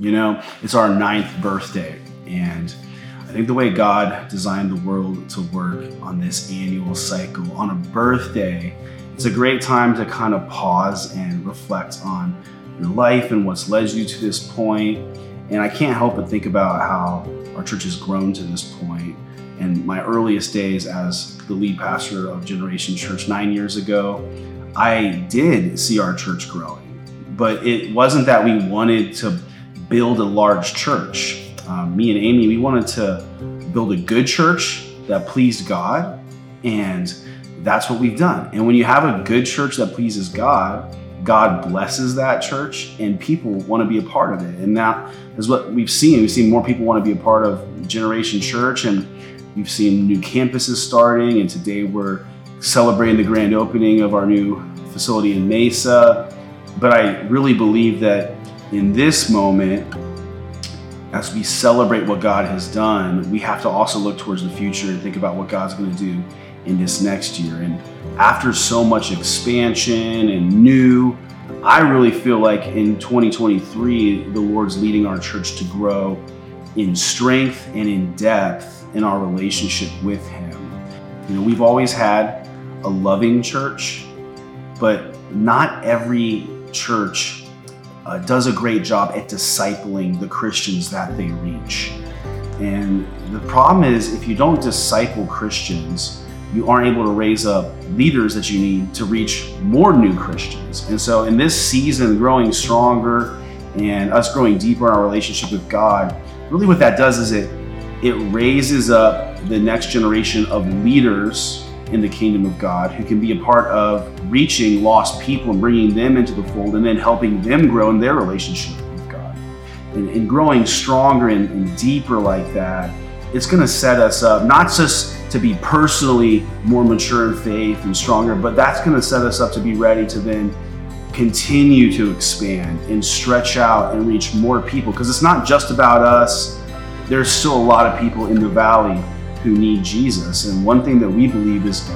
You know, it's our ninth birthday, and I think the way God designed the world to work on this annual cycle, on a birthday, it's a great time to kind of pause and reflect on your life and what's led you to this point. And I can't help but think about how our church has grown to this point. And my earliest days as the lead pastor of Generation Church nine years ago, I did see our church growing. But it wasn't that we wanted to build a large church um, me and Amy, we wanted to build a good church that pleased God, and that's what we've done. And when you have a good church that pleases God, God blesses that church, and people want to be a part of it. And that is what we've seen. We've seen more people want to be a part of Generation Church, and we've seen new campuses starting. And today we're celebrating the grand opening of our new facility in Mesa. But I really believe that in this moment, as we celebrate what God has done, we have to also look towards the future and think about what God's going to do in this next year. And after so much expansion and new, I really feel like in 2023, the Lord's leading our church to grow in strength and in depth in our relationship with Him. You know, we've always had a loving church, but not every church uh, does a great job at discipling the Christians that they reach. And the problem is, if you don't disciple Christians, you aren't able to raise up leaders that you need to reach more new Christians. And so, in this season, growing stronger and us growing deeper in our relationship with God, really what that does is it it raises up the next generation of leaders in the kingdom of God who can be a part of reaching lost people and bringing them into the fold and then helping them grow in their relationship with God. And, and growing stronger and, and deeper like that, it's going to set us up not just to be personally more mature in faith and stronger, but that's going to set us up to be ready to then continue to expand and stretch out and reach more people because it's not just about us. There's still a lot of people in the valley who need Jesus. And one thing that we believe is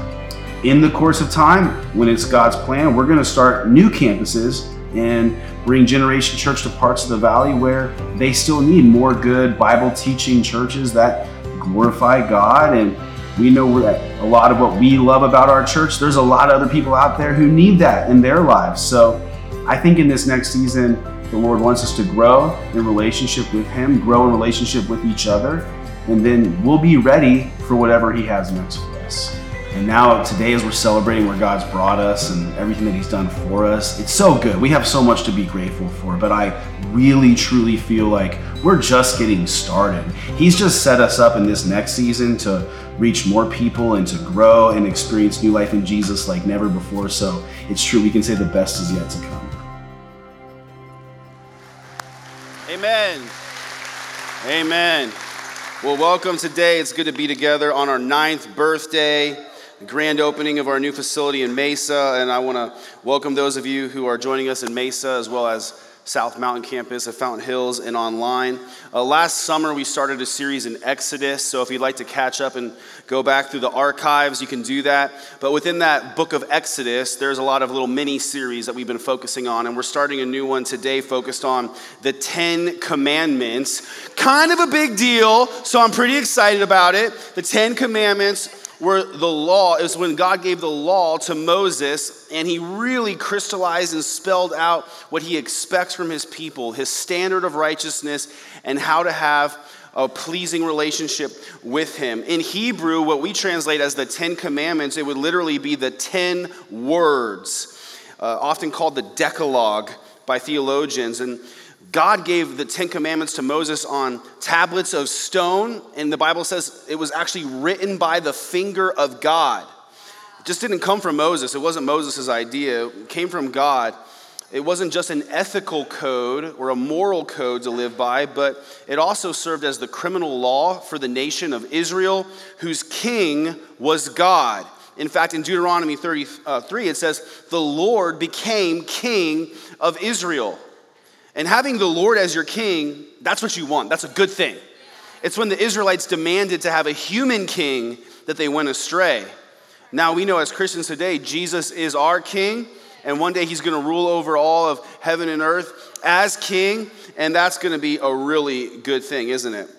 in the course of time, when it's God's plan, we're going to start new campuses and bring Generation Church to parts of the valley where they still need more good Bible teaching churches that glorify God. And we know that a lot of what we love about our church, there's a lot of other people out there who need that in their lives. So I think in this next season, the Lord wants us to grow in relationship with Him, grow in relationship with each other, and then we'll be ready for whatever He has next for us. And now, today, as we're celebrating where God's brought us and everything that He's done for us, it's so good. We have so much to be grateful for, but I really, truly feel like we're just getting started. He's just set us up in this next season to reach more people and to grow and experience new life in Jesus like never before. So it's true, we can say the best is yet to come. Amen. Amen. Well, welcome today. It's good to be together on our ninth birthday, grand opening of our new facility in Mesa. And I want to welcome those of you who are joining us in Mesa as well as South Mountain campus at Fountain Hills and online. Uh, last summer, we started a series in Exodus. So if you'd like to catch up and go back through the archives, you can do that. But within that book of Exodus, there's a lot of little mini series that we've been focusing on. And we're starting a new one today focused on the Ten Commandments. Kind of a big deal, so I'm pretty excited about it. The Ten Commandments where the law is when God gave the law to Moses and he really crystallized and spelled out what he expects from his people, his standard of righteousness, and how to have a pleasing relationship with him. In Hebrew, what we translate as the Ten Commandments, it would literally be the ten words, uh, often called the Decalogue by theologians. And God gave the Ten Commandments to Moses on tablets of stone, and the Bible says it was actually written by the finger of God. It just didn't come from Moses. It wasn't Moses' idea, it came from God. It wasn't just an ethical code or a moral code to live by, but it also served as the criminal law for the nation of Israel, whose king was God. In fact, in Deuteronomy 33, uh, it says, The Lord became king of Israel. And having the Lord as your king, that's what you want. That's a good thing. It's when the Israelites demanded to have a human king that they went astray. Now we know as Christians today, Jesus is our king, and one day he's going to rule over all of heaven and earth as king, and that's going to be a really good thing, isn't it?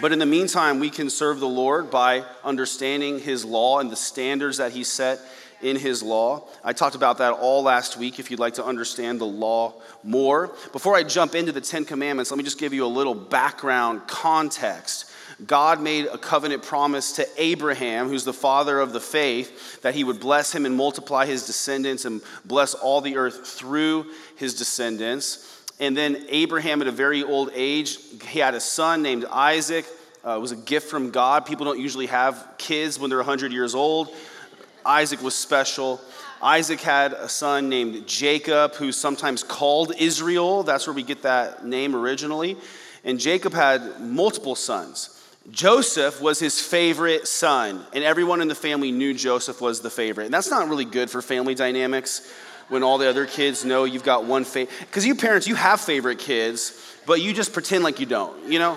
But in the meantime, we can serve the Lord by understanding his law and the standards that he set in his law. I talked about that all last week if you'd like to understand the law more. Before I jump into the Ten Commandments, let me just give you a little background context. God made a covenant promise to Abraham, who's the father of the faith, that he would bless him and multiply his descendants and bless all the earth through his descendants. And then Abraham, at a very old age, he had a son named Isaac. Uh, it was a gift from God. People don't usually have kids when they're 100 years old. Isaac was special. Isaac had a son named Jacob, who's sometimes called Israel. That's where we get that name originally. And Jacob had multiple sons. Joseph was his favorite son, and everyone in the family knew Joseph was the favorite. And that's not really good for family dynamics when all the other kids know you've got one favorite. Because you parents, you have favorite kids, but you just pretend like you don't, you know?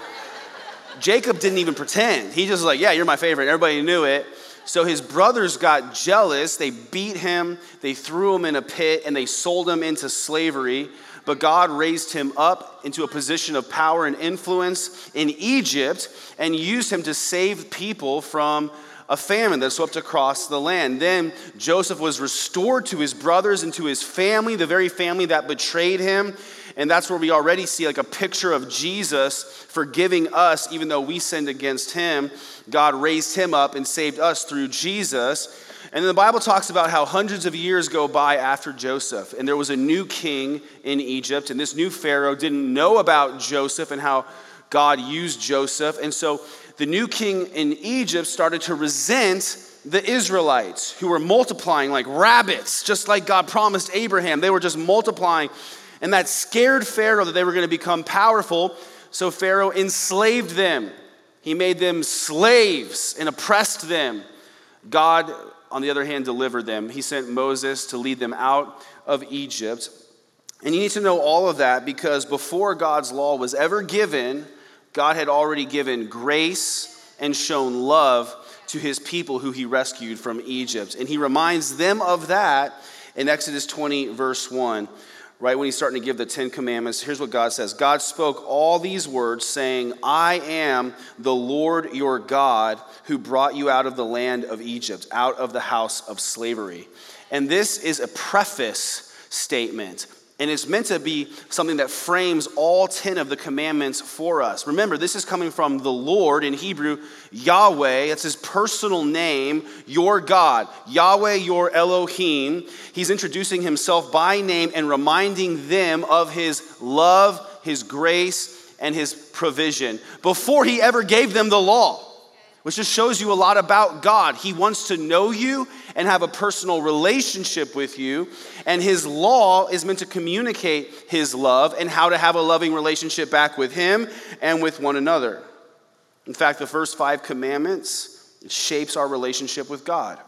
Jacob didn't even pretend. He just was like, yeah, you're my favorite. Everybody knew it. So his brothers got jealous. They beat him, they threw him in a pit, and they sold him into slavery. But God raised him up into a position of power and influence in Egypt and used him to save people from a famine that swept across the land. Then Joseph was restored to his brothers and to his family, the very family that betrayed him. And that's where we already see like a picture of Jesus forgiving us, even though we sinned against him. God raised him up and saved us through Jesus. And then the Bible talks about how hundreds of years go by after Joseph, and there was a new king in Egypt, and this new Pharaoh didn't know about Joseph and how God used Joseph. And so the new king in Egypt started to resent the Israelites who were multiplying like rabbits, just like God promised Abraham. They were just multiplying. And that scared Pharaoh that they were going to become powerful. So Pharaoh enslaved them. He made them slaves and oppressed them. God on the other hand, delivered them. He sent Moses to lead them out of Egypt. And you need to know all of that because before God's law was ever given, God had already given grace and shown love to his people who he rescued from Egypt. And he reminds them of that in Exodus 20, verse 1 right when he's starting to give the Ten Commandments, here's what God says God spoke all these words, saying, I am the Lord your God who brought you out of the land of Egypt, out of the house of slavery. And this is a preface statement and it's meant to be something that frames all 10 of the commandments for us. Remember, this is coming from the Lord in Hebrew, Yahweh. It's his personal name, your God. Yahweh, your Elohim. He's introducing himself by name and reminding them of his love, his grace, and his provision before he ever gave them the law which just shows you a lot about God. He wants to know you and have a personal relationship with you. And His law is meant to communicate His love and how to have a loving relationship back with Him and with one another. In fact, the first five commandments shapes our relationship with God.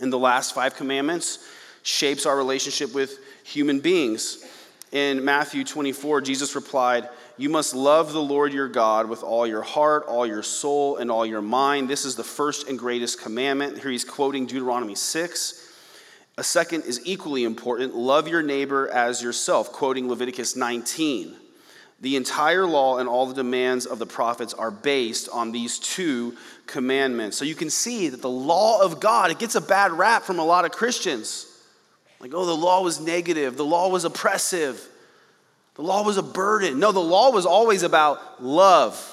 And the last five commandments shapes our relationship with human beings. In Matthew 24, Jesus replied, you must love the Lord your God with all your heart, all your soul, and all your mind. This is the first and greatest commandment. Here he's quoting Deuteronomy 6. A second is equally important love your neighbor as yourself, quoting Leviticus 19. The entire law and all the demands of the prophets are based on these two commandments. So you can see that the law of God, it gets a bad rap from a lot of Christians. Like, oh, the law was negative, the law was oppressive. The law was a burden. No, the law was always about love.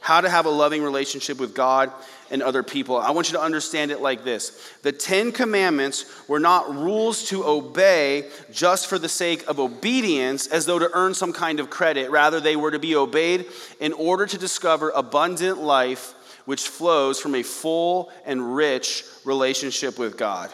How to have a loving relationship with God and other people. I want you to understand it like this The Ten Commandments were not rules to obey just for the sake of obedience, as though to earn some kind of credit. Rather, they were to be obeyed in order to discover abundant life which flows from a full and rich relationship with God.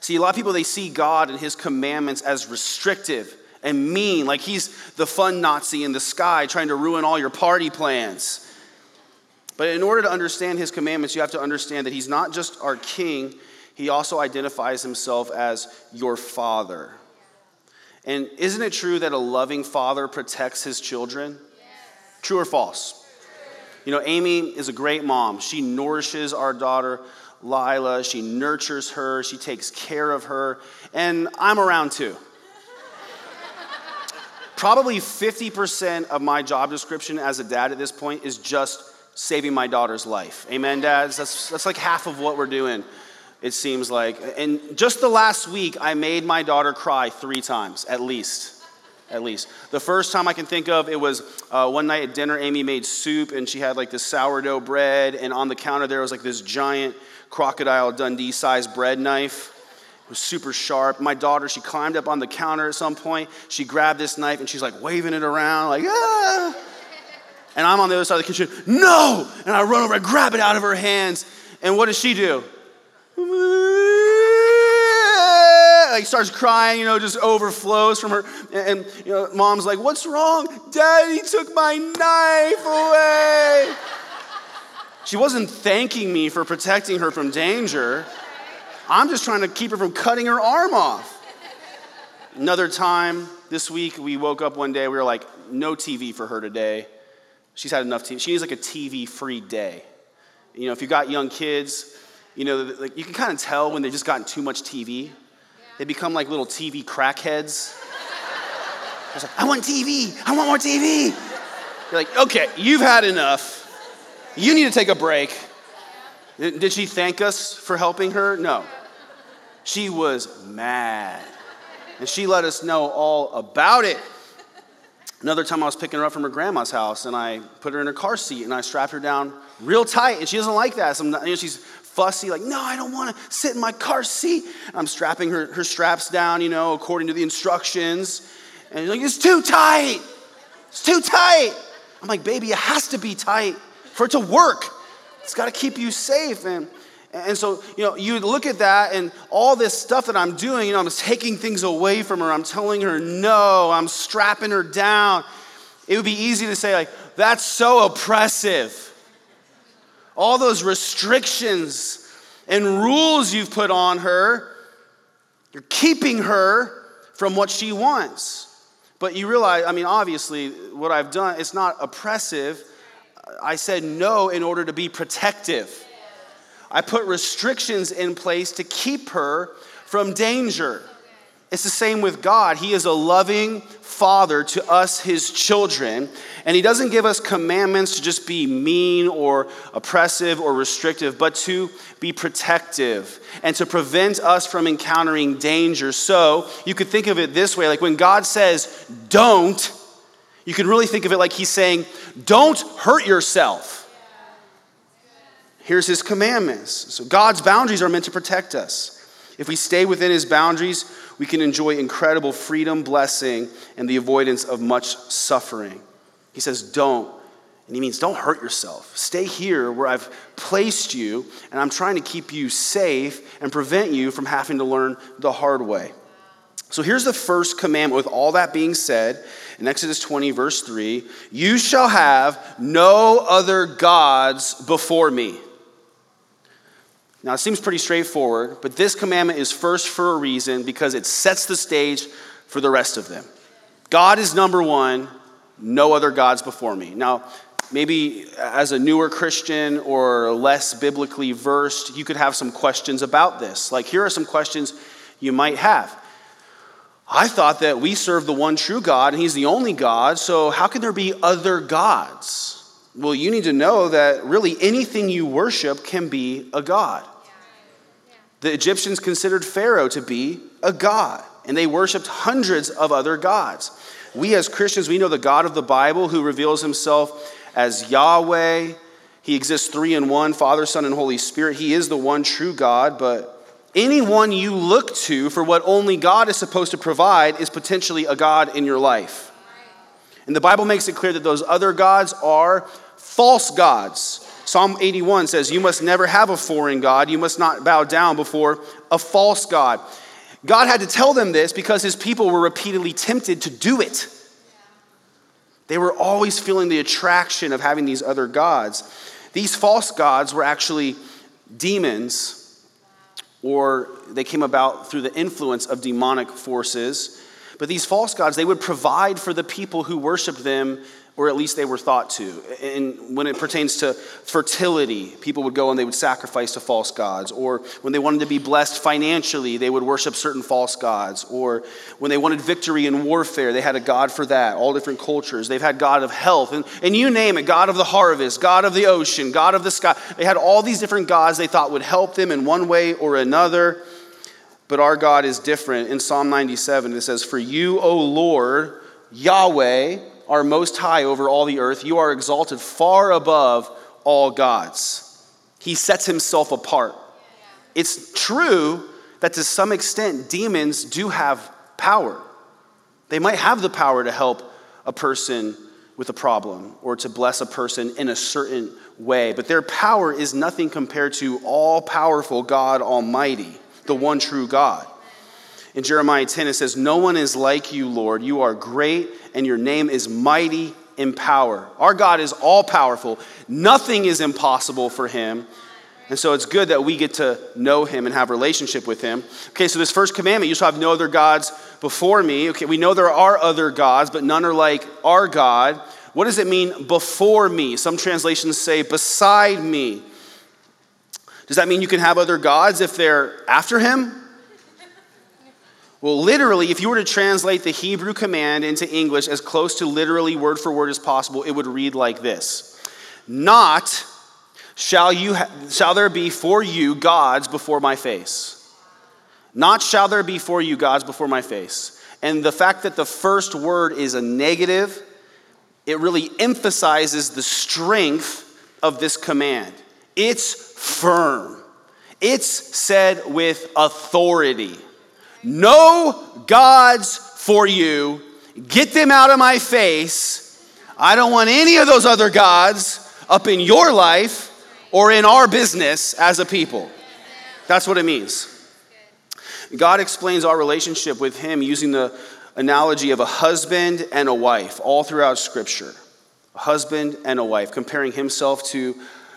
See, a lot of people, they see God and His commandments as restrictive and mean, like he's the fun Nazi in the sky trying to ruin all your party plans. But in order to understand his commandments, you have to understand that he's not just our king, he also identifies himself as your father. And isn't it true that a loving father protects his children? Yes. True or false? You know, Amy is a great mom. She nourishes our daughter Lila. She nurtures her, she takes care of her, and I'm around too. Probably 50% of my job description as a dad at this point is just saving my daughter's life. Amen, dads? That's, that's like half of what we're doing, it seems like. And just the last week, I made my daughter cry three times, at least at least. The first time I can think of, it was uh, one night at dinner, Amy made soup and she had like this sourdough bread, and on the counter there was like this giant crocodile Dundee sized bread knife. Was super sharp. My daughter, she climbed up on the counter at some point. She grabbed this knife and she's like waving it around, like, ah. And I'm on the other side of the kitchen, no! And I run over, I grab it out of her hands. And what does she do? like starts crying, you know, just overflows from her. And, and, you know, mom's like, "What's wrong? Daddy took my knife away." she wasn't thanking me for protecting her from danger. I'm just trying to keep her from cutting her arm off. Another time this week, we woke up one day, we were like, no TV for her today. She's had enough TV. She needs like a TV free day. You know, if you've got young kids, you know, like you can kind of tell when they've just gotten too much TV. They become like little TV crackheads. like, I want TV. I want more TV. You're like, okay, you've had enough. You need to take a break. Did she thank us for helping her? No. She was mad. And she let us know all about it. Another time I was picking her up from her grandma's house and I put her in her car seat and I strapped her down real tight and she doesn't like that. So you know, she's fussy, like, no, I don't want to sit in my car seat. I'm strapping her, her straps down, you know, according to the instructions. And she's like, it's too tight. It's too tight. I'm like, baby, it has to be tight for it to work. It's got to keep you safe. And, and so, you know, you look at that and all this stuff that I'm doing, you know, I'm taking things away from her. I'm telling her no. I'm strapping her down. It would be easy to say, like, that's so oppressive all those restrictions and rules you've put on her, you're keeping her from what she wants. But you realize, I mean, obviously, what I've done, it's not oppressive. I said no in order to be protective. I put restrictions in place to keep her from danger. It's the same with God. He is a loving father to us, his children. And he doesn't give us commandments to just be mean or oppressive or restrictive, but to be protective and to prevent us from encountering danger. So you could think of it this way like when God says, don't, you can really think of it like he's saying, don't hurt yourself. Here's his commandments. So God's boundaries are meant to protect us. If we stay within his boundaries, we can enjoy incredible freedom, blessing, and the avoidance of much suffering. He says, Don't. And he means, Don't hurt yourself. Stay here where I've placed you, and I'm trying to keep you safe and prevent you from having to learn the hard way. So here's the first commandment with all that being said in Exodus 20, verse 3 You shall have no other gods before me. Now, it seems pretty straightforward, but this commandment is first for a reason because it sets the stage for the rest of them. God is number one, no other gods before me. Now, maybe as a newer Christian or less biblically versed, you could have some questions about this. Like, here are some questions you might have. I thought that we serve the one true God and He's the only God, so how can there be other gods? Well, you need to know that really anything you worship can be a God. The Egyptians considered Pharaoh to be a god, and they worshiped hundreds of other gods. We as Christians, we know the God of the Bible who reveals himself as Yahweh. He exists three in one Father, Son, and Holy Spirit. He is the one true God, but anyone you look to for what only God is supposed to provide is potentially a God in your life. And the Bible makes it clear that those other gods are false gods. Psalm 81 says, You must never have a foreign God. You must not bow down before a false God. God had to tell them this because his people were repeatedly tempted to do it. They were always feeling the attraction of having these other gods. These false gods were actually demons, or they came about through the influence of demonic forces. But these false gods, they would provide for the people who worshiped them or at least they were thought to. And when it pertains to fertility, people would go and they would sacrifice to false gods. Or when they wanted to be blessed financially, they would worship certain false gods. Or when they wanted victory in warfare, they had a god for that. All different cultures. They've had God of health. And, and you name it God of the harvest, God of the ocean, God of the sky. They had all these different gods they thought would help them in one way or another. But our God is different. In Psalm 97, it says, For you, O Lord, Yahweh, are most high over all the earth. You are exalted far above all gods. He sets himself apart. It's true that to some extent, demons do have power. They might have the power to help a person with a problem or to bless a person in a certain way, but their power is nothing compared to all powerful God Almighty, the one true God. In Jeremiah 10, it says, No one is like you, Lord. You are great, and your name is mighty in power. Our God is all powerful. Nothing is impossible for him. And so it's good that we get to know him and have relationship with him. Okay, so this first commandment, you shall have no other gods before me. Okay, we know there are other gods, but none are like our God. What does it mean before me? Some translations say beside me. Does that mean you can have other gods if they're after him? Well, literally, if you were to translate the Hebrew command into English as close to literally word for word as possible, it would read like this Not shall, you ha- shall there be for you gods before my face. Not shall there be for you gods before my face. And the fact that the first word is a negative, it really emphasizes the strength of this command. It's firm, it's said with authority. No gods for you. Get them out of my face. I don't want any of those other gods up in your life or in our business as a people. That's what it means. God explains our relationship with Him using the analogy of a husband and a wife all throughout Scripture. A husband and a wife, comparing Himself to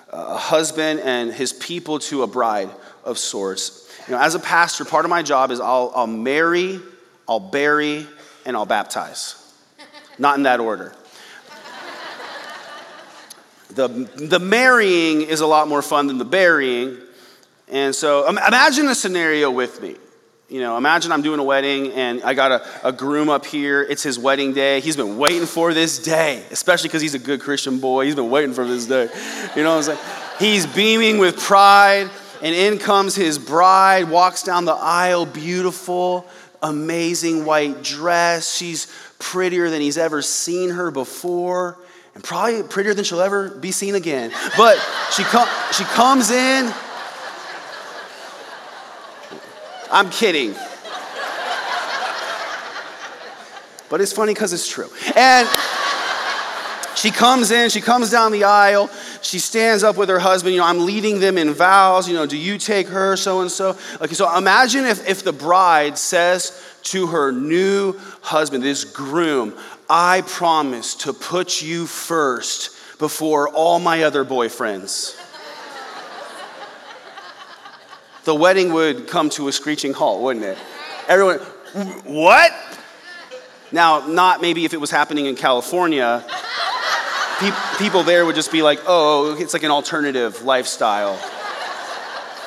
a husband and His people to a bride of sorts. You know, as a pastor, part of my job is I'll, I'll marry, I'll bury, and I'll baptize. Not in that order. The, the marrying is a lot more fun than the burying. And so imagine a scenario with me. You know, imagine I'm doing a wedding and I got a, a groom up here. It's his wedding day. He's been waiting for this day, especially because he's a good Christian boy. He's been waiting for this day. You know what I'm saying? He's beaming with pride. And in comes his bride, walks down the aisle, beautiful, amazing white dress. She's prettier than he's ever seen her before, and probably prettier than she'll ever be seen again. But she, com- she comes in. I'm kidding. But it's funny because it's true. And she comes in, she comes down the aisle, she stands up with her husband. You know, I'm leading them in vows. You know, do you take her, so and so? Okay, so imagine if, if the bride says to her new husband, this groom, I promise to put you first before all my other boyfriends. The wedding would come to a screeching halt, wouldn't it? Everyone, what? Now, not maybe if it was happening in California pe- people there would just be like, oh, it's like an alternative lifestyle.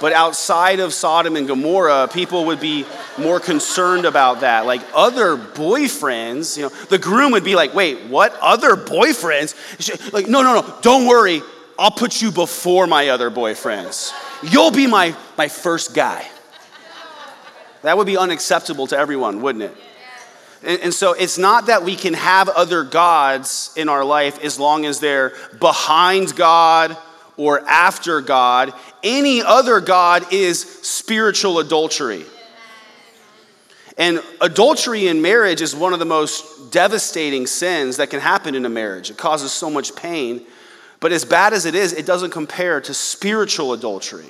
But outside of Sodom and Gomorrah, people would be more concerned about that. Like other boyfriends, you know, the groom would be like, wait, what? Other boyfriends? Like, no, no, no, don't worry. I'll put you before my other boyfriends. You'll be my, my first guy. That would be unacceptable to everyone, wouldn't it? And, and, so it's not that we can have other gods in our life as long as they're behind God or after God. Any other God is spiritual adultery. And adultery in marriage is one of the most devastating sins that can happen in a marriage. It causes so much pain. But as bad as it is, it doesn't compare to spiritual adultery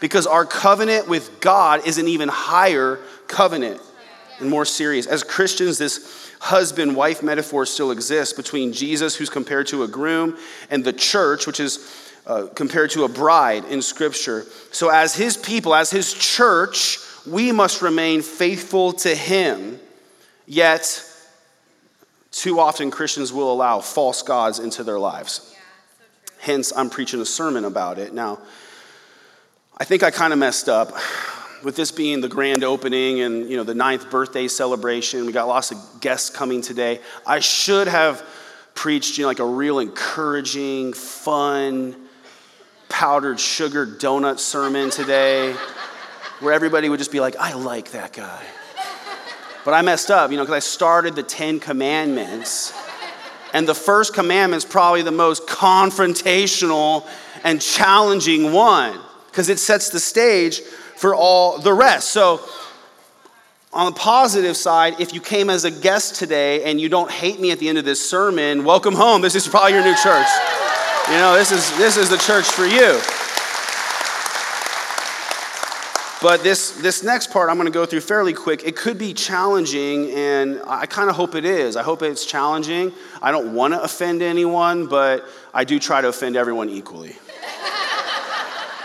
because our covenant with God is an even higher covenant and more serious. As Christians, this husband wife metaphor still exists between Jesus, who's compared to a groom, and the church, which is uh, compared to a bride in Scripture. So, as his people, as his church, we must remain faithful to him Yet, too often Christians will allow false gods into their lives. Hence, I'm preaching a sermon about it. Now, I think I kind of messed up with this being the grand opening and you know the ninth birthday celebration. We got lots of guests coming today. I should have preached you know like a real encouraging, fun, powdered sugar donut sermon today, where everybody would just be like, "I like that guy." But I messed up, you know, because I started the Ten Commandments. And the first commandment is probably the most confrontational and challenging one because it sets the stage for all the rest. So, on the positive side, if you came as a guest today and you don't hate me at the end of this sermon, welcome home. This is probably your new church. You know, this is this is the church for you. But this, this next part I'm going to go through fairly quick. It could be challenging, and I kind of hope it is. I hope it's challenging. I don't want to offend anyone, but I do try to offend everyone equally.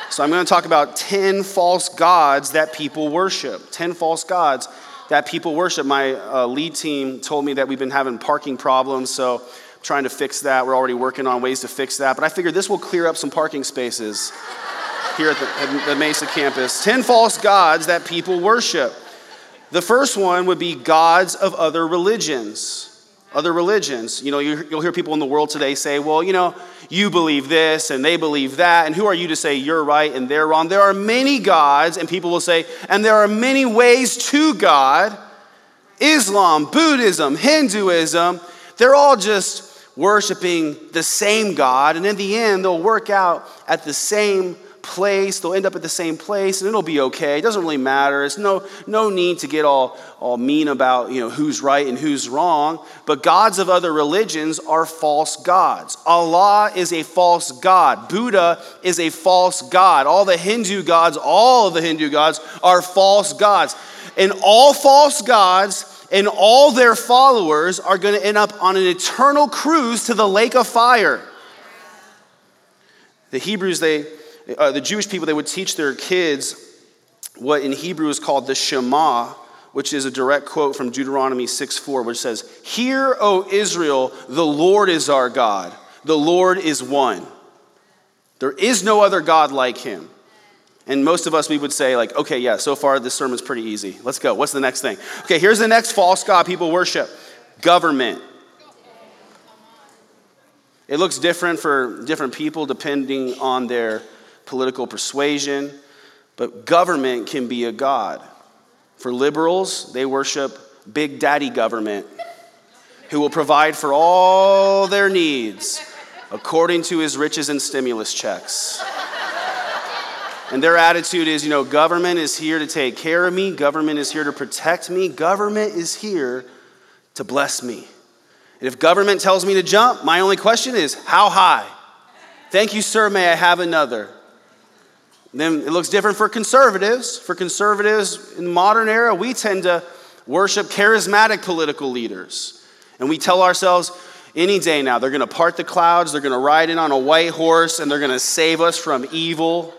so I'm going to talk about 10 false gods that people worship. 10 false gods that people worship. My uh, lead team told me that we've been having parking problems, so I'm trying to fix that. We're already working on ways to fix that, but I figured this will clear up some parking spaces here at the, at the Mesa campus 10 false gods that people worship. The first one would be gods of other religions. Other religions. You know, you'll hear people in the world today say, well, you know, you believe this and they believe that, and who are you to say you're right and they're wrong? There are many gods, and people will say, and there are many ways to God. Islam, Buddhism, Hinduism, they're all just worshiping the same God, and in the end, they'll work out at the same place. They'll end up at the same place and it'll be okay. It doesn't really matter. It's no, no need to get all, all mean about you know, who's right and who's wrong. But gods of other religions are false gods. Allah is a false god. Buddha is a false god. All the Hindu gods, all of the Hindu gods are false gods. And all false gods and all their followers are going to end up on an eternal cruise to the lake of fire. The Hebrews, they uh, the Jewish people, they would teach their kids what in Hebrew is called the Shema, which is a direct quote from Deuteronomy 6 4, which says, Hear, O Israel, the Lord is our God, the Lord is one. There is no other God like him. And most of us, we would say, like, okay, yeah, so far this sermon's pretty easy. Let's go. What's the next thing? Okay, here's the next false God people worship government. It looks different for different people depending on their political persuasion, but government can be a God. For liberals, they worship Big Daddy government, who will provide for all their needs according to his riches and stimulus checks. And their attitude is, you know, government is here to take care of me, government is here to protect me, government is here to bless me. And if government tells me to jump, my only question is, how high? Thank you, sir, may I have another? Then it looks different for conservatives. For conservatives in the modern era, we tend to worship charismatic political leaders. And we tell ourselves any day now, they're going to part the clouds, they're going to ride in on a white horse, and they're going to save us from evil.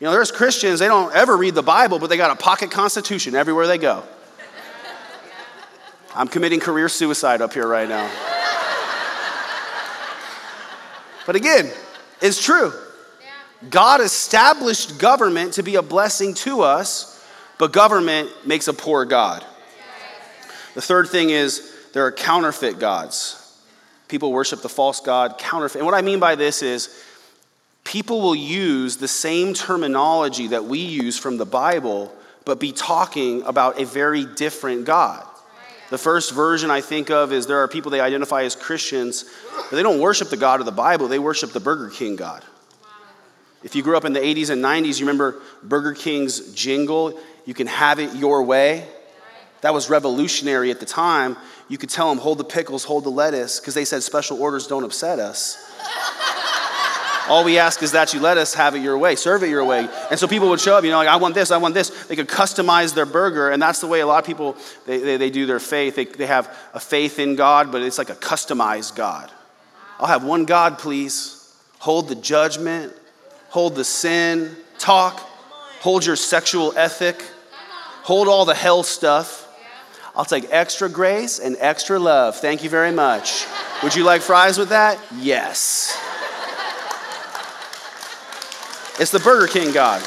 You know, there's Christians, they don't ever read the Bible, but they got a pocket constitution everywhere they go. I'm committing career suicide up here right now. But again, it's true. God established government to be a blessing to us, but government makes a poor God. The third thing is there are counterfeit gods. People worship the false God, counterfeit. And what I mean by this is people will use the same terminology that we use from the Bible, but be talking about a very different God. The first version I think of is there are people they identify as Christians, but they don't worship the God of the Bible, they worship the Burger King God. If you grew up in the 80s and 90s, you remember Burger King's jingle, you can have it your way? That was revolutionary at the time. You could tell them, hold the pickles, hold the lettuce, because they said special orders don't upset us. All we ask is that you let us have it your way, serve it your way. And so people would show up, you know, like, I want this, I want this. They could customize their burger, and that's the way a lot of people, they, they, they do their faith. They, they have a faith in God, but it's like a customized God. I'll have one God, please. Hold the judgment, hold the sin, talk, hold your sexual ethic, hold all the hell stuff. I'll take extra grace and extra love. Thank you very much. Would you like fries with that? Yes. It's the Burger King God.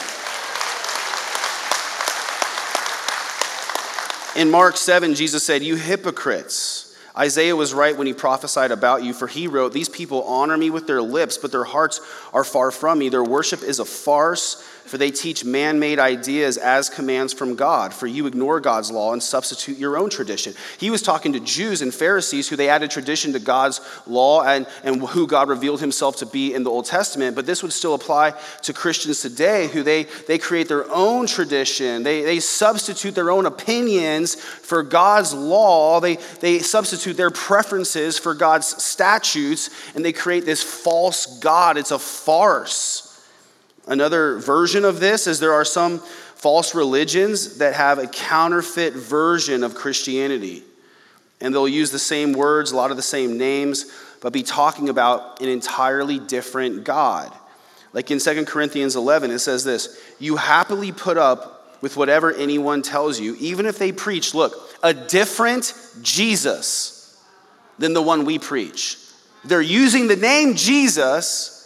In Mark 7, Jesus said, You hypocrites. Isaiah was right when he prophesied about you, for he wrote, These people honor me with their lips, but their hearts are far from me. Their worship is a farce for they teach man made ideas as commands from God, for you ignore God's law and substitute your own tradition. He was talking to Jews and Pharisees who they added tradition to God's law and, and who God revealed himself to be in the Old Testament, but this would still apply to Christians today who they, they create their own tradition. They, they substitute their own opinions for God's law, they, they substitute their preferences for God's statutes, and they create this false God. It's a farce. Another version of this is there are some false religions that have a counterfeit version of Christianity. And they'll use the same words, a lot of the same names, but be talking about an entirely different God. Like in 2 Corinthians 11, it says this You happily put up with whatever anyone tells you, even if they preach, look, a different Jesus than the one we preach. They're using the name Jesus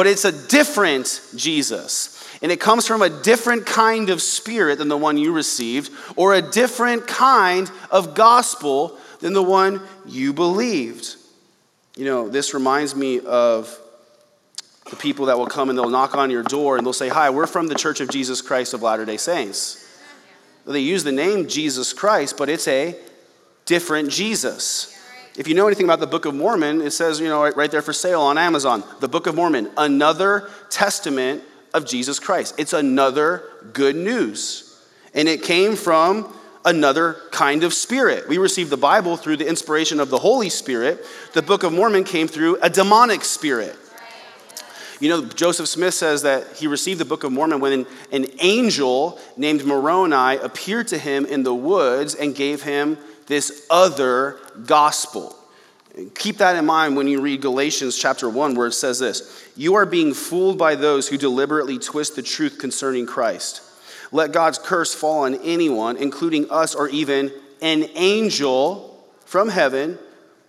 but it's a different Jesus. And it comes from a different kind of spirit than the one you received, or a different kind of gospel than the one you believed. You know, this reminds me of the people that will come and they'll knock on your door and they'll say, Hi, we're from the Church of Jesus Christ of Latter day Saints. They use the name Jesus Christ, but it's a different Jesus. If you know anything about the Book of Mormon, it says, you know, right, there for sale on Amazon, the Book of Mormon, another testament of Jesus Christ. It's another good news. And it came from another kind of spirit. We received the Bible through the inspiration of the Holy Spirit. The Book of Mormon came through a demonic spirit. You know, Joseph Smith says that he received the Book of Mormon when an angel named Moroni appeared to him in the woods and gave him this other gospel. Keep that in mind when you read Galatians chapter 1, where it says this You are being fooled by those who deliberately twist the truth concerning Christ. Let God's curse fall on anyone, including us or even an angel from heaven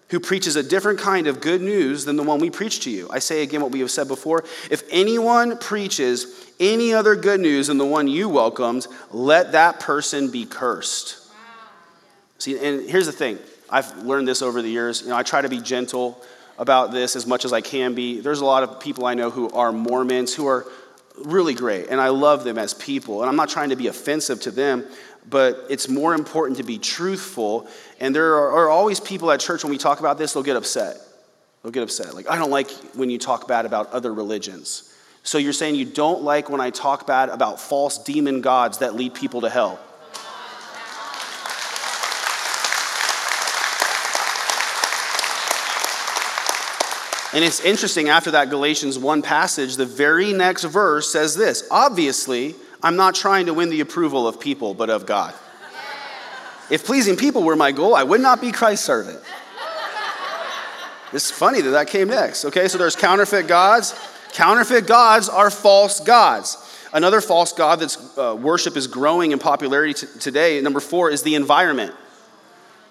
who preaches a different kind of good news than the one we preach to you. I say again what we have said before. If anyone preaches any other good news than the one you welcomed, let that person be cursed. See, and here's the thing I've learned this over the years. You know, I try to be gentle about this as much as I can be. There's a lot of people I know who are Mormons who are really great, and I love them as people. And I'm not trying to be offensive to them, but it's more important to be truthful. And there are, are always people at church when we talk about this, they'll get upset. They'll get upset. Like, I don't like when you talk bad about other religions. So you're saying you don't like when I talk bad about false demon gods that lead people to hell. And it's interesting, after that Galatians 1 passage, the very next verse says this Obviously, I'm not trying to win the approval of people, but of God. If pleasing people were my goal, I would not be Christ's servant. It's funny that that came next. Okay, so there's counterfeit gods. Counterfeit gods are false gods. Another false god that's uh, worship is growing in popularity t- today, number four, is the environment.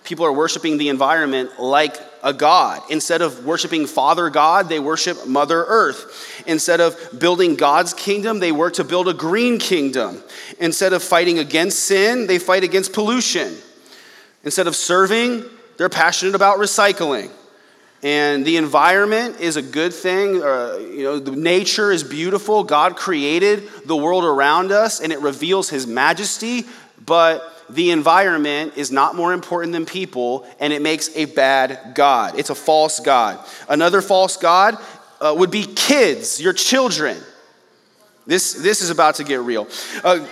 People are worshiping the environment like a god. Instead of worshiping Father God, they worship Mother Earth. Instead of building God's kingdom, they work to build a green kingdom. Instead of fighting against sin, they fight against pollution. Instead of serving, they're passionate about recycling. And the environment is a good thing. Uh, you know, the nature is beautiful. God created the world around us, and it reveals His majesty. But the environment is not more important than people, and it makes a bad God. It's a false God. Another false God uh, would be kids, your children. This, this is about to get real. Uh,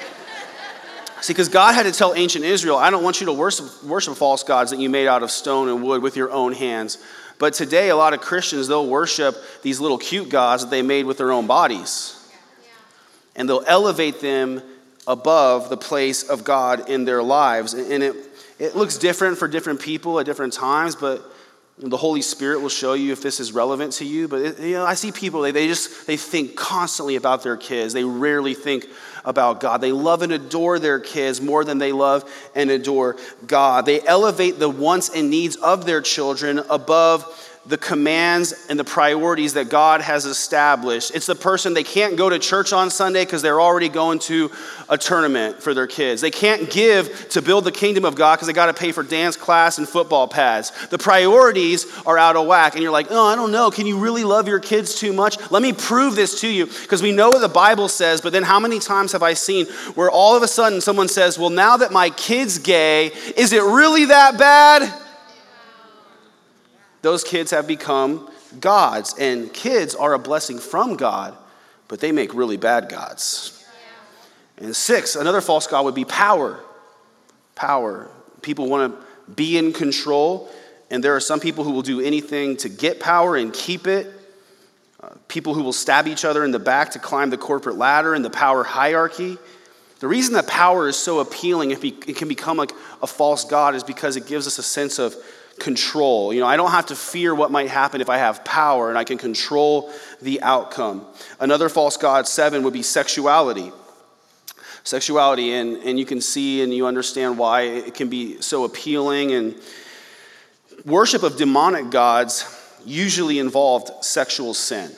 see, because God had to tell ancient Israel, I don't want you to worship, worship false gods that you made out of stone and wood with your own hands. But today, a lot of Christians, they'll worship these little cute gods that they made with their own bodies. And they'll elevate them above the place of God in their lives. And it, it looks different for different people at different times, but The Holy Spirit will show you if this is relevant to you. But it, you know, I see people they, they just they think constantly about their kids. They rarely think about God. They love and adore their kids more than they love and adore God. They elevate the wants and needs of their children above the commands and the priorities that God has established. It's the person they can't go to church on Sunday because they're already going to a tournament for their kids. They can't give to build the kingdom of God because they got to pay for dance class and football pads. The priorities are out of whack, and you're like, oh, I don't know. Can you really love your kids too much? Let me prove this to you because we know what the Bible says, but then how many times have I seen where all of a sudden someone says, well, now that my kid's gay, is it really that bad? Those kids have become gods. And kids are a blessing from God, but they make really bad gods. And six, another false God would be power. Power. People want to be in control, and there are some people who will do anything to get power and keep it. Uh, people who will stab each other in the back to climb the corporate ladder and the power hierarchy. The reason that power is so appealing, if it can become like a false God, is because it gives us a sense of control. You know, I don't have to fear what might happen if I have power and I can control the outcome. Another false God, seven, would be sexuality. Sexuality, and, and you can see and you understand why it can be so appealing. And worship of demonic gods usually involved sexual sin.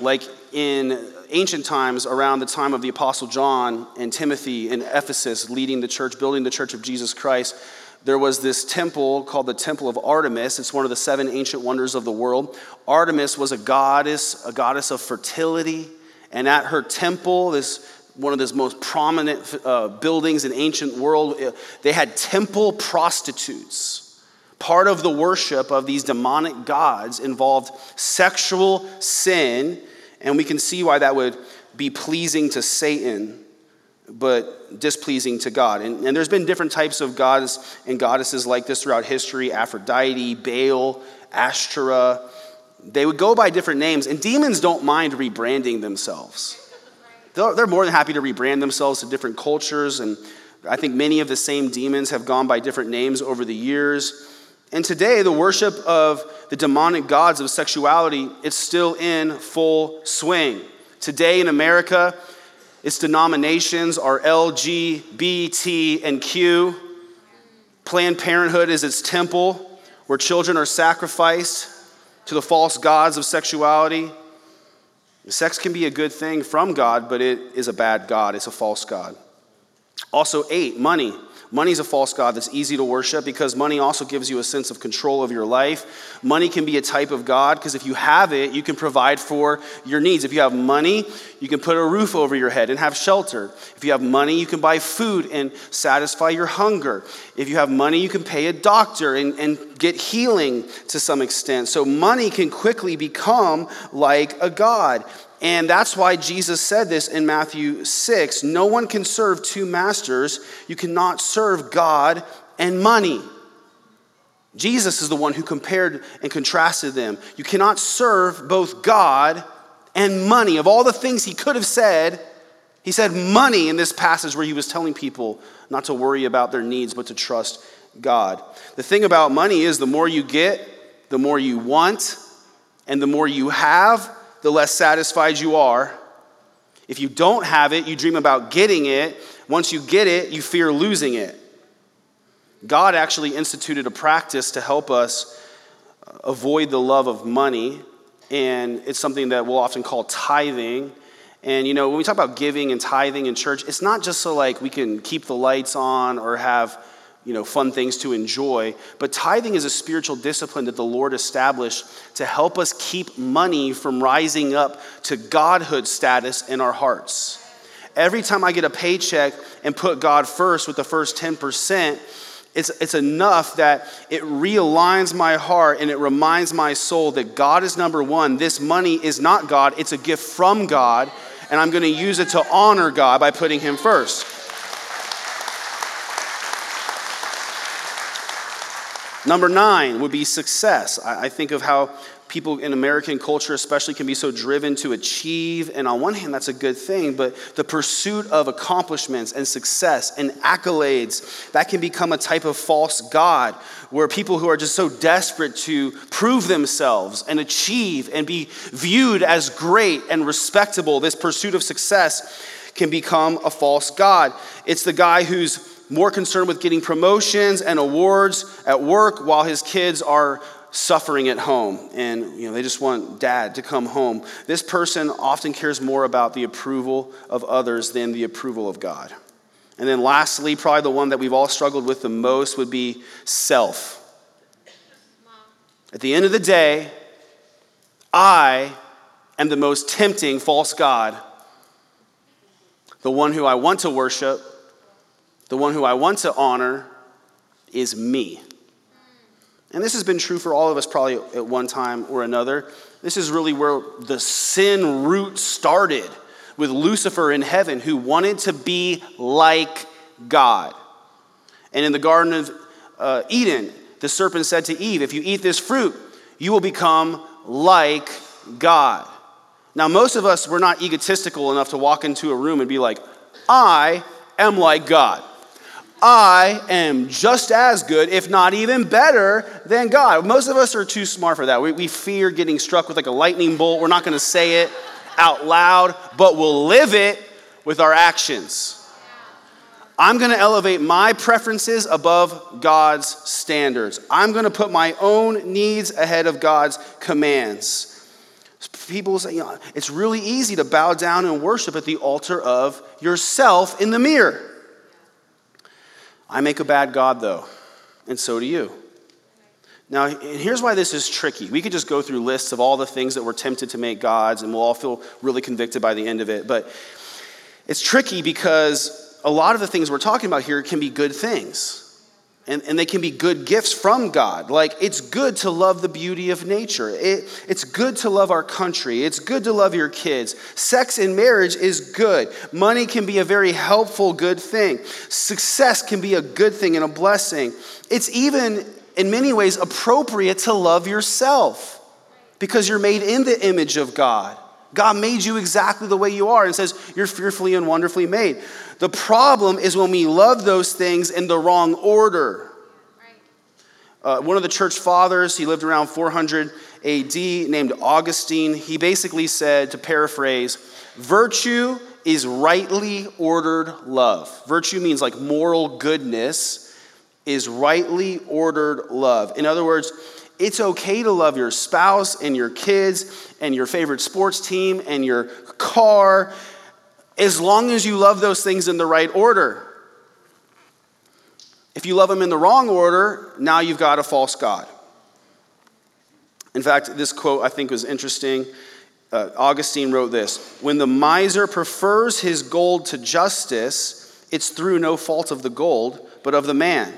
Like in ancient times, around the time of the Apostle John and Timothy in Ephesus, leading the church, building the church of Jesus Christ, there was this temple called the Temple of Artemis. It's one of the seven ancient wonders of the world. Artemis was a goddess, a goddess of fertility. And at her temple, this one of the most prominent uh, buildings in ancient world, uh, they had temple prostitutes. Part of the worship of these demonic gods involved sexual sin, and we can see why that would be pleasing to Satan but displeasing to God. And, and, there's been different types of gods and goddesses like this throughout history Aphrodite, Baal, Ashtoreth. They would go by different names, and demons don't mind rebranding themselves. They're, they're more than happy to rebrand themselves to different cultures, and I think many of the same demons have gone by different names over the years. And today, the worship of the demonic gods of sexuality is still in full swing. Today in America, its denominations are L, G, B, T, and Q. Planned Parenthood is its temple where children are sacrificed to the false gods of sexuality. Sex can be a good thing from God, but it is a bad God. It's a false God. Also, eight, money. Money is a false God that's easy to worship because money also gives you a sense of control of your life. Money can be a type of God because if you have it, you can provide for your needs. If you have money, you can put a roof over your head and have shelter. If you have money, you can buy food and satisfy your hunger. If you have money, you can pay a doctor and, and get healing to some extent. So money can quickly become like a God. And that's why Jesus said this in Matthew 6 No one can serve two masters. You cannot serve God and money. Jesus is the one who compared and contrasted them. You cannot serve both God and money. Of all the things he could have said, he said money in this passage where he was telling people not to worry about their needs, but to trust God. The thing about money is the more you get, the more you want, and the more you have, the less satisfied you are. If you don't have it, you dream about getting it. Once you get it, you fear losing it. God actually instituted a practice to help us uh, avoid the love of money, and it's something that we'll often call tithing. And you know, when we talk about giving and tithing in church, it's not just so like we can keep the lights on or have you know, fun things to enjoy. But tithing is a spiritual discipline that the Lord established to help us keep money from rising up to godhood status in our hearts. Every time I get a paycheck and put God first with the first 10%, it's, it's enough that it realigns my heart and it reminds my soul that God is number one. This money is not God, it's a gift from God, and I'm going to use it to honor God by putting Him first. Number nine would be success. I, I think of how people in American culture, especially, can be so driven to achieve. And on one hand, that's a good thing, but the pursuit of accomplishments and success and accolades, that can become a type of false God where people who are just so desperate to prove themselves and achieve and be viewed as great and respectable, this pursuit of success can become a false God. It's the guy who's more concerned with getting promotions and awards at work while his kids are suffering at home. And you know they just want dad to come home. This person often cares more about the approval of others than the approval of god. And then lastly probably the one that we've all struggled with the most would be self. At the end of the day i am the most tempting false god the one who i want to worship the one who i want to honor is me and this has been true for all of us probably at one time or another. This is really where the sin root started with Lucifer in heaven, who wanted to be like God. And in the Garden of uh, Eden, the serpent said to Eve, If you eat this fruit, you will become like God. Now, most of us, we're not egotistical enough to walk into a room and be like, I am like God. I am just as good, if not even better, than God. Most of us are too smart for that. We, we fear getting struck with like a lightning bolt. We're not going to say it out loud, but we'll live it with our actions. I'm going to elevate my preferences above God's standards. I'm going to put my own needs ahead of God's commands. People say, you know, it's really easy to bow down and worship at the altar of yourself in the mirror. I make a bad God, though, and so do you. Now, here's why this is tricky. We could just go through lists of all the things that we're tempted to make gods, and we'll all feel really convicted by the end of it. But it's tricky because a lot of the things we're talking about here can be good things. And, and they can be good gifts from God. Like, it's good to love the beauty of nature. It, it's good to love our country. It's good to love your kids. Sex in marriage is good. Money can be a very helpful, good thing. Success can be a good thing and a blessing. It's even, in many ways, appropriate to love yourself because you're made in the image of God. God made you exactly the way you are and says you're fearfully and wonderfully made. The problem is when we love those things in the wrong order. Uh, one of the church fathers, he lived around 400 AD, named Augustine, he basically said, to paraphrase, virtue is rightly ordered love. Virtue means like moral goodness, is rightly ordered love. In other words, it's okay to love your spouse and your kids and your favorite sports team and your car as long as you love those things in the right order. If you love them in the wrong order, now you've got a false God. In fact, this quote I think was interesting. Uh, Augustine wrote this When the miser prefers his gold to justice, it's through no fault of the gold, but of the man.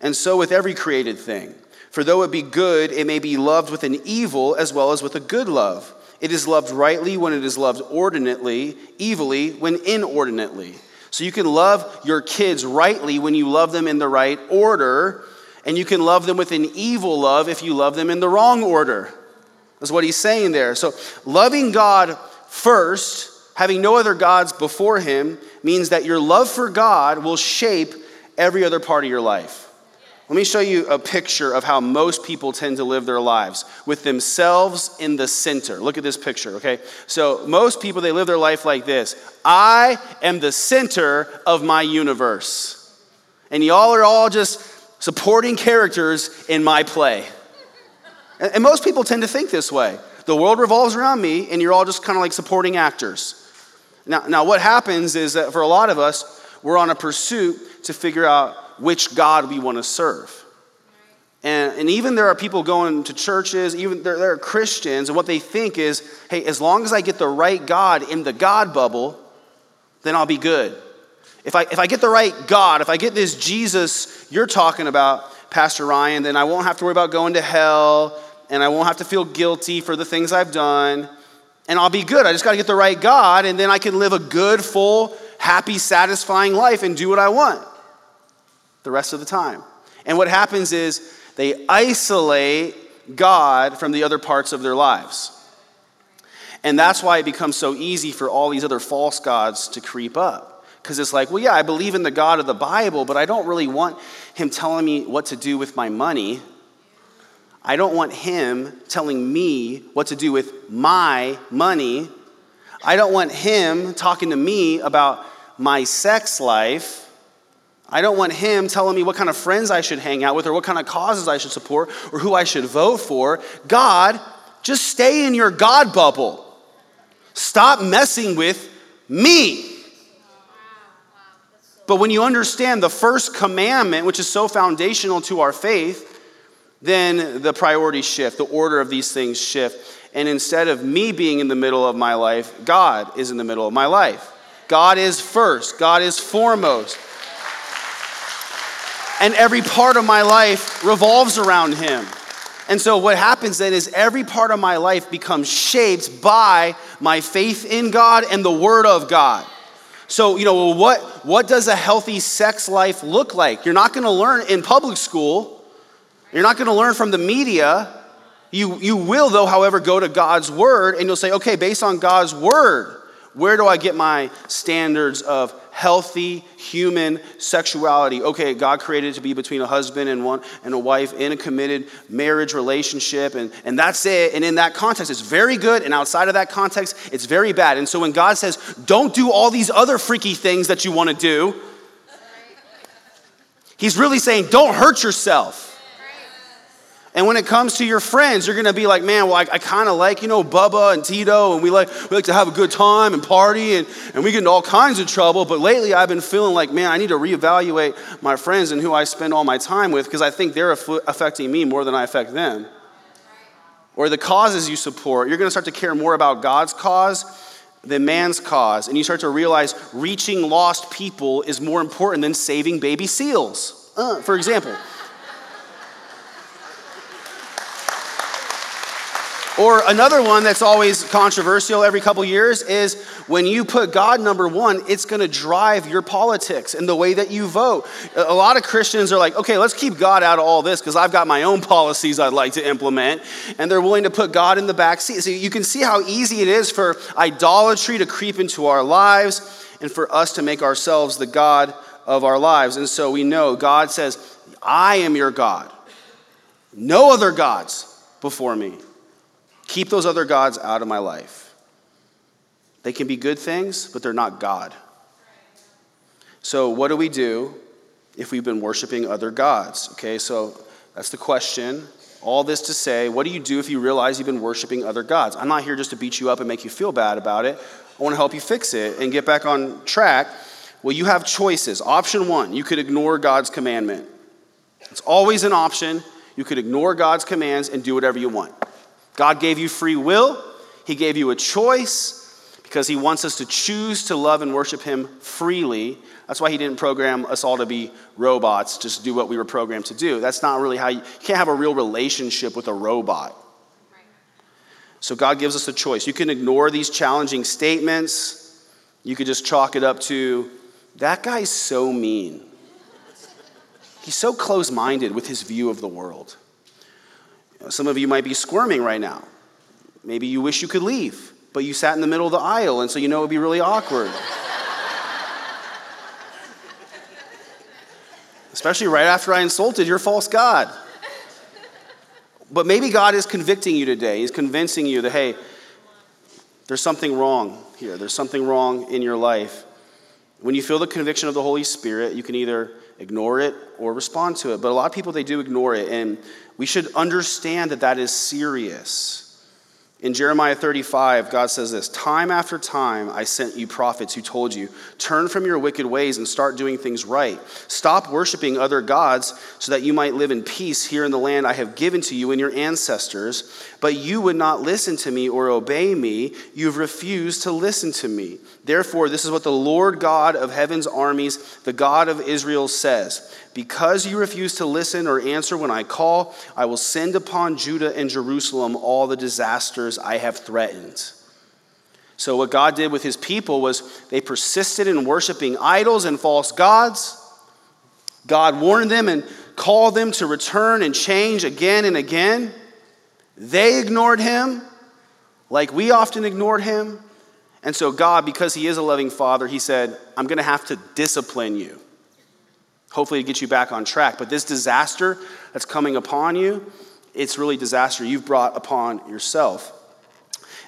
And so with every created thing. For though it be good, it may be loved with an evil as well as with a good love. It is loved rightly when it is loved ordinately, evilly when inordinately. So you can love your kids rightly when you love them in the right order, and you can love them with an evil love if you love them in the wrong order. That's what he's saying there. So loving God first, having no other gods before him, means that your love for God will shape every other part of your life. Let me show you a picture of how most people tend to live their lives with themselves in the center. Look at this picture, okay? So, most people, they live their life like this I am the center of my universe. And y'all are all just supporting characters in my play. And most people tend to think this way. The world revolves around me, and you're all just kind of like supporting actors. Now, now, what happens is that for a lot of us, we're on a pursuit to figure out which God we want to serve. And, and even there are people going to churches, even there, there are Christians, and what they think is hey, as long as I get the right God in the God bubble, then I'll be good. If I, if I get the right God, if I get this Jesus you're talking about, Pastor Ryan, then I won't have to worry about going to hell, and I won't have to feel guilty for the things I've done, and I'll be good. I just got to get the right God, and then I can live a good, full, happy, satisfying life and do what I want the rest of the time. And what happens is they isolate God from the other parts of their lives. And that's why it becomes so easy for all these other false gods to creep up. Because it's like, well, yeah, I believe in the God of the Bible, but I don't really want him telling me what to do with my money. I don't want him telling me what to do with my money. I don't want him talking to me about my sex life. I don't want him telling me what kind of friends I should hang out with or what kind of causes I should support or who I should vote for. God, just stay in your God bubble. Stop messing with me. But when you understand the first commandment, which is so foundational to our faith, then the priorities shift, the order of these things shift. And instead of me being in the middle of my life, God is in the middle of my life. God is first, God is foremost. And every part of my life revolves around Him. And so, what happens then is every part of my life becomes shaped by my faith in God and the Word of God. So, you know, what, what does a healthy sex life look like? You're not going to learn in public school, you're not going to learn from the media. You, you will, though, however, go to God's Word and you'll say, okay, based on God's Word, where do I get my standards of healthy human sexuality? Okay, God created it to be between a husband and one and a wife in a committed marriage relationship, and, and that's it. And in that context, it's very good, and outside of that context, it's very bad. And so when God says, don't do all these other freaky things that you want to do, He's really saying, don't hurt yourself. And when it comes to your friends, you're gonna be like, man, well, I, I kind of like, you know, Bubba and Tito, and we like, we like to have a good time and party, and, and we get into all kinds of trouble. But lately, I've been feeling like, man, I need to reevaluate my friends and who I spend all my time with because I think they're affecting me more than I affect them. Or the causes you support, you're gonna start to care more about God's cause than man's cause. And you start to realize reaching lost people is more important than saving baby seals, uh, for example. Or another one that's always controversial every couple years is when you put God number one, it's going to drive your politics and the way that you vote. A lot of Christians are like, okay, let's keep God out of all this because I've got my own policies I'd like to implement. And they're willing to put God in the back seat. So you can see how easy it is for idolatry to creep into our lives and for us to make ourselves the God of our lives. And so we know God says, I am your God, no other gods before me. Keep those other gods out of my life. They can be good things, but they're not God. So, what do we do if we've been worshiping other gods? Okay, so that's the question. All this to say, what do you do if you realize you've been worshiping other gods? I'm not here just to beat you up and make you feel bad about it. I want to help you fix it and get back on track. Well, you have choices. Option one, you could ignore God's commandment. It's always an option. You could ignore God's commands and do whatever you want. God gave you free will, He gave you a choice because He wants us to choose to love and worship Him freely. That's why He didn't program us all to be robots, just do what we were programmed to do. That's not really how you, you can't have a real relationship with a robot. So God gives us a choice. You can ignore these challenging statements. You could just chalk it up to that guy's so mean. He's so close minded with his view of the world. Some of you might be squirming right now. Maybe you wish you could leave, but you sat in the middle of the aisle, and so you know it would be really awkward. Especially right after I insulted your false God. But maybe God is convicting you today. He's convincing you that, hey, there's something wrong here. There's something wrong in your life. When you feel the conviction of the Holy Spirit, you can either ignore it or respond to it. But a lot of people, they do ignore it. And we should understand that that is serious. In Jeremiah 35, God says this Time after time, I sent you prophets who told you, Turn from your wicked ways and start doing things right. Stop worshiping other gods so that you might live in peace here in the land I have given to you and your ancestors. But you would not listen to me or obey me. You've refused to listen to me. Therefore, this is what the Lord God of heaven's armies, the God of Israel, says because you refuse to listen or answer when I call, I will send upon Judah and Jerusalem all the disasters I have threatened. So, what God did with his people was they persisted in worshiping idols and false gods. God warned them and called them to return and change again and again. They ignored him like we often ignored him. And so, God, because He is a loving Father, He said, I'm going to have to discipline you. Hopefully, to get you back on track. But this disaster that's coming upon you, it's really disaster you've brought upon yourself.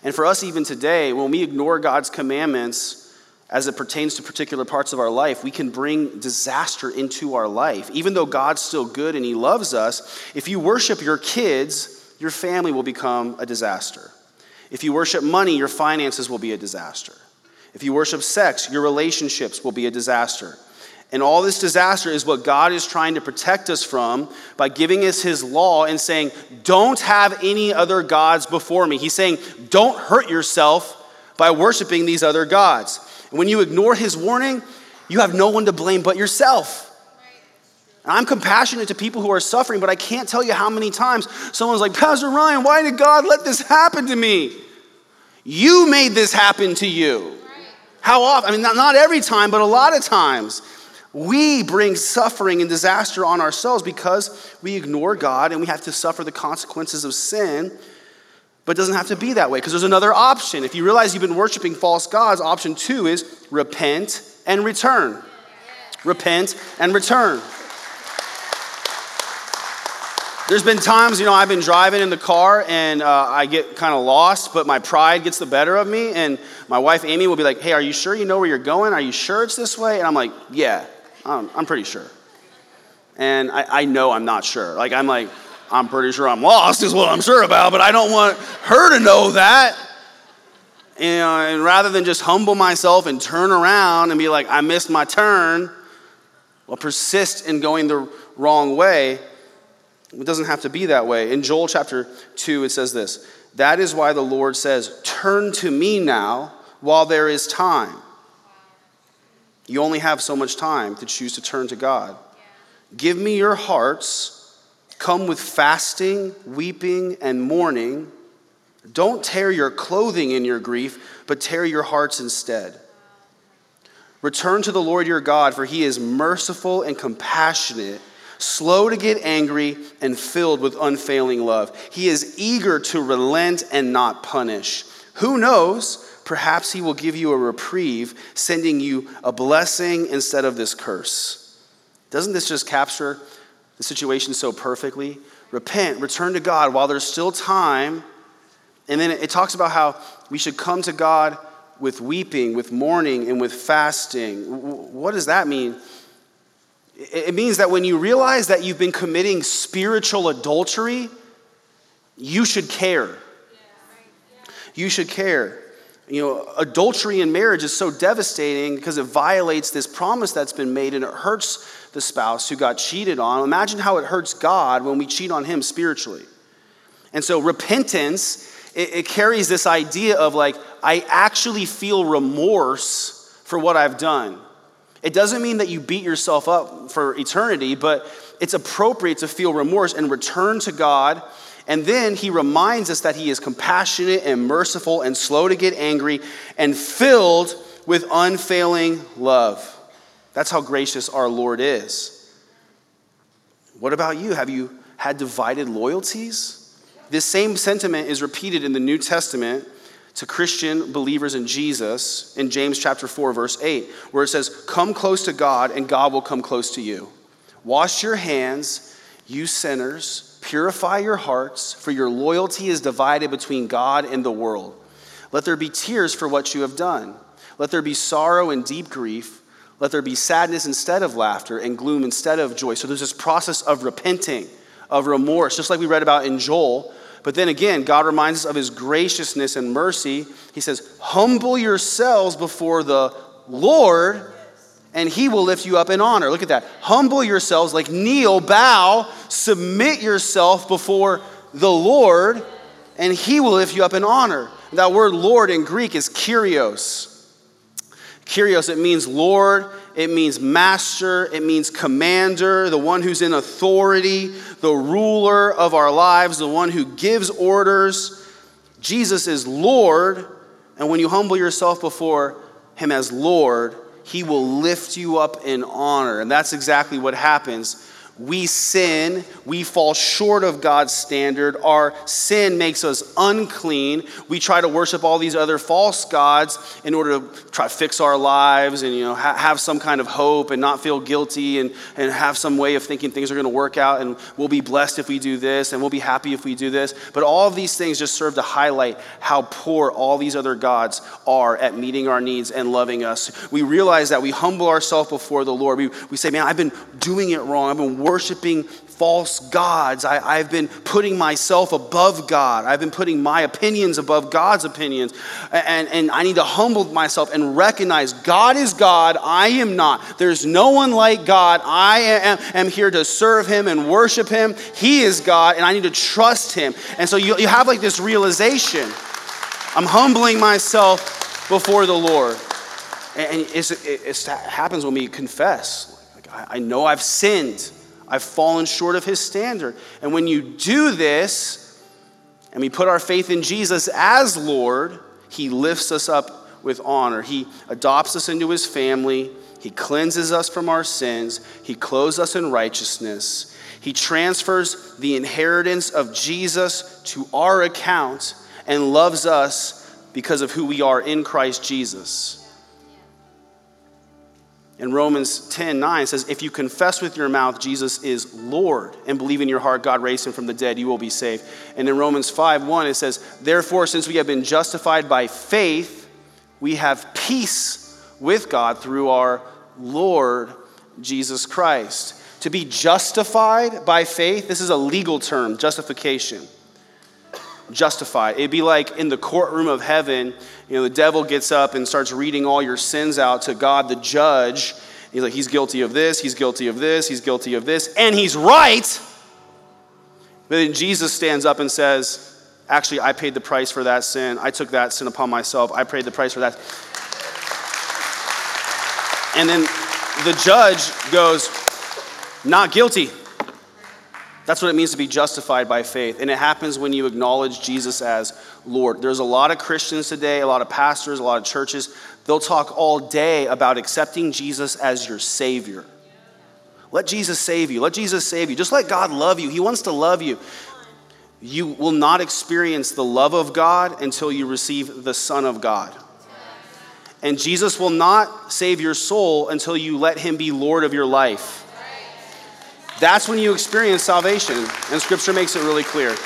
And for us, even today, when we ignore God's commandments as it pertains to particular parts of our life, we can bring disaster into our life. Even though God's still good and He loves us, if you worship your kids, your family will become a disaster. If you worship money, your finances will be a disaster. If you worship sex, your relationships will be a disaster. And all this disaster is what God is trying to protect us from by giving us His law and saying, Don't have any other gods before me. He's saying, Don't hurt yourself by worshiping these other gods. And when you ignore His warning, you have no one to blame but yourself. And I'm compassionate to people who are suffering, but I can't tell you how many times someone's like, Pastor Ryan, why did God let this happen to me? You made this happen to you. How often? I mean, not, not every time, but a lot of times. We bring suffering and disaster on ourselves because we ignore God and we have to suffer the consequences of sin. But it doesn't have to be that way because there's another option. If you realize you've been worshiping false gods, option two is repent and return. Repent and return. There's been times, you know, I've been driving in the car and uh, I get kind of lost, but my pride gets the better of me. And my wife, Amy, will be like, Hey, are you sure you know where you're going? Are you sure it's this way? And I'm like, Yeah, I'm, I'm pretty sure. And I, I know I'm not sure. Like, I'm like, I'm pretty sure I'm lost, is what I'm sure about, but I don't want her to know that. And, rather than just humble myself and turn around and be like, I missed my turn, well, persist in going the wrong way it doesn't have to be that way. In Joel chapter 2, it says this That is why the Lord says, Turn to me now while there is time. You only have so much time to choose to turn to God. Give me your hearts. Come with fasting, weeping, and mourning. Don't tear your clothing in your grief, but tear your hearts instead. Return to the Lord your God, for he is merciful and compassionate slow to get angry, and filled with unfailing love. He is eager to relent and not punish. Who knows? Perhaps he will give you a reprieve, sending you a blessing instead of this curse. Doesn't this just capture the situation so perfectly? Repent, return to God while there's still time. And then it talks about how we should come to God with weeping, with mourning, and with fasting. What does that mean? It means that when you realize that you've been committing spiritual adultery, you should care. You should care. You know, adultery in marriage is so devastating because it violates this promise that's been made and it hurts the spouse who got cheated on. Imagine how it hurts God when we cheat on Him spiritually. And so, repentance, it, it carries this idea of like, I actually feel remorse for what I've done. It doesn't mean that you beat yourself up for eternity, but it's appropriate to feel remorse and return to God. And then he reminds us that he is compassionate and merciful and slow to get angry and filled with unfailing love. That's how gracious our Lord is. What about you? Have you had divided loyalties? This same sentiment is repeated in the New Testament to Christian believers in Jesus in James chapter 4 verse 8 where it says come close to God and God will come close to you. Wash your hands, you sinners, purify your hearts for your loyalty is divided between God and the world. Let there be tears for what you have done. Let there be sorrow and deep grief. Let there be sadness instead of laughter and gloom instead of joy. So there's this process of repenting, of remorse, just like we read about in Joel but then again, God reminds us of his graciousness and mercy. He says, Humble yourselves before the Lord, and he will lift you up in honor. Look at that. Humble yourselves, like kneel, bow, submit yourself before the Lord, and he will lift you up in honor. That word Lord in Greek is Kyrios. Kyrios, it means Lord, it means master, it means commander, the one who's in authority, the ruler of our lives, the one who gives orders. Jesus is Lord, and when you humble yourself before him as Lord, he will lift you up in honor. And that's exactly what happens we sin, we fall short of God's standard. Our sin makes us unclean. We try to worship all these other false gods in order to try to fix our lives and you know ha- have some kind of hope and not feel guilty and, and have some way of thinking things are going to work out and we'll be blessed if we do this and we'll be happy if we do this. But all of these things just serve to highlight how poor all these other gods are at meeting our needs and loving us. We realize that we humble ourselves before the Lord. We, we say, man, I've been doing it wrong. I've been worshiping false gods. I, have been putting myself above God. I've been putting my opinions above God's opinions. And, and I need to humble myself and recognize God is God. I am not. There's no one like God. I am, am here to serve Him and worship Him. He is God, and I need to trust Him. And so you, you have like this realization I'm humbling myself before the Lord. And it, it happens when we confess I know I've sinned. I've fallen short of his standard. And when you do this, and we put our faith in Jesus as Lord, he lifts us up with honor. He adopts us into his family. He cleanses us from our sins. He clothes us in righteousness. He transfers the inheritance of Jesus to our account and loves us because of who we are in Christ Jesus. In Romans 10 9 says, If you confess with your mouth Jesus is Lord and believe in your heart God raised him from the dead, you will be saved. And in Romans 5 1, it says, Therefore, since we have been justified by faith, we have peace with God through our Lord Jesus Christ. To be justified by faith, this is a legal term, justification justified. It'd be like in the courtroom of heaven, you know, the devil gets up and starts reading all your sins out to God, the judge. He's like, he's guilty of this, he's guilty of this, he's guilty of this, and he's right. But then Jesus stands up and says, Actually, I paid the price for that sin. I took that sin upon myself. I paid the price for that. And then the judge goes, Not guilty. That's what it means to be justified by faith. And it happens when you acknowledge Jesus as Lord. There's a lot of Christians today, a lot of pastors, a lot of churches, they'll talk all day about accepting Jesus as your Savior. Let Jesus save you. Let Jesus save you. Just let God love you. He wants to love you. You will not experience the love of God until you receive the Son of God. And Jesus will not save your soul until you let Him be Lord of your life. That's when you experience salvation. And Scripture makes it really clear.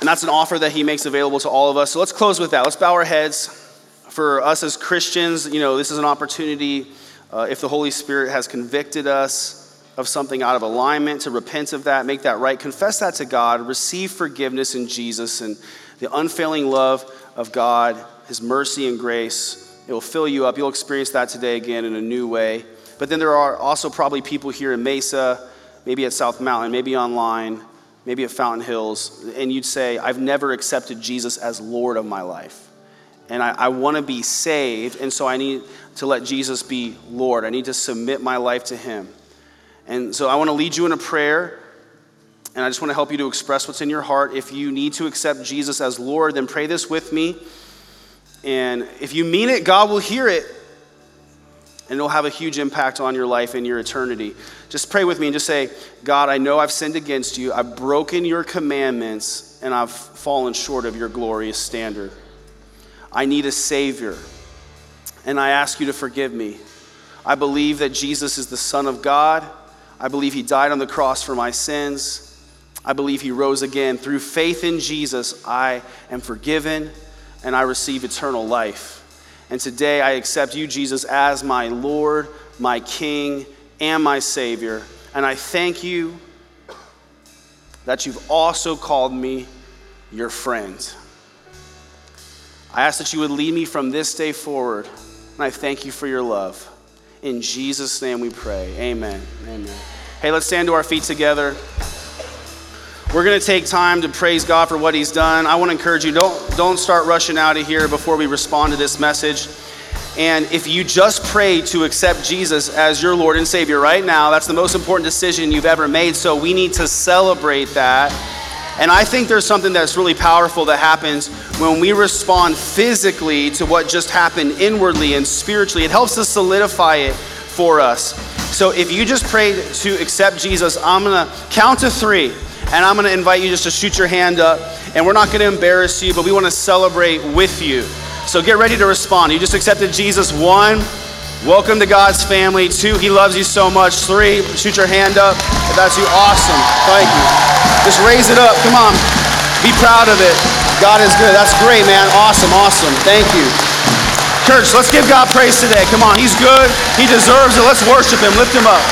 And that's an offer that He makes available to all of us. So let's close with that. Let's bow our heads. For us as Christians, you know, this is an opportunity, uh, if the Holy Spirit has convicted us of something out of alignment, to repent of that, make that right, confess that to God, receive forgiveness in Jesus and the unfailing love of God, His mercy and grace. It will fill you up. You'll experience that today again in a new way. But then there are also probably people here in Mesa, maybe at South Mountain, maybe online, maybe at Fountain Hills, and you'd say, I've never accepted Jesus as Lord of my life. And I, I want to be saved, and so I need to let Jesus be Lord. I need to submit my life to Him. And so I want to lead you in a prayer, and I just want to help you to express what's in your heart. If you need to accept Jesus as Lord, then pray this with me. And if you mean it, God will hear it and it'll have a huge impact on your life and your eternity. Just pray with me and just say, God, I know I've sinned against you. I've broken your commandments, and I've fallen short of your glorious standard. I need a Savior, and I ask you to forgive me. I believe that Jesus is the Son of God. I believe He died on the cross for my sins. I believe He rose again. Through faith in Jesus, I am forgiven and I receive eternal life. And today I accept you, Jesus, as my Lord, my King, and my Savior. And I thank you that you've also called me your friend. I ask that you would lead me from this day forward. And I thank you for your love. In Jesus' name we pray. Amen. Amen. Hey, let's stand to our feet together. We're going to take time to praise God for what He's done. I want to encourage you don't, don't start rushing out of here before we respond to this message. And if you just prayed to accept Jesus as your Lord and Savior right now, that's the most important decision you've ever made. So we need to celebrate that. And I think there's something that's really powerful that happens when we respond physically to what just happened inwardly and spiritually. It helps us solidify it for us. So if you just prayed to accept Jesus, I'm gonna count to three, and I'm gonna invite you just to shoot your hand up. And we're not gonna embarrass you, but we wanna celebrate with you. So get ready to respond. You just accepted Jesus. One, welcome to God's family. Two, He loves you so much. Three, shoot your hand up. If that's you, awesome. Thank you. Just raise it up. Come on. Be proud of it. God is good. That's great, man. Awesome, awesome. Thank you. Church, let's give God praise today. Come on, He's good. He deserves it. Let's worship Him. Lift Him up.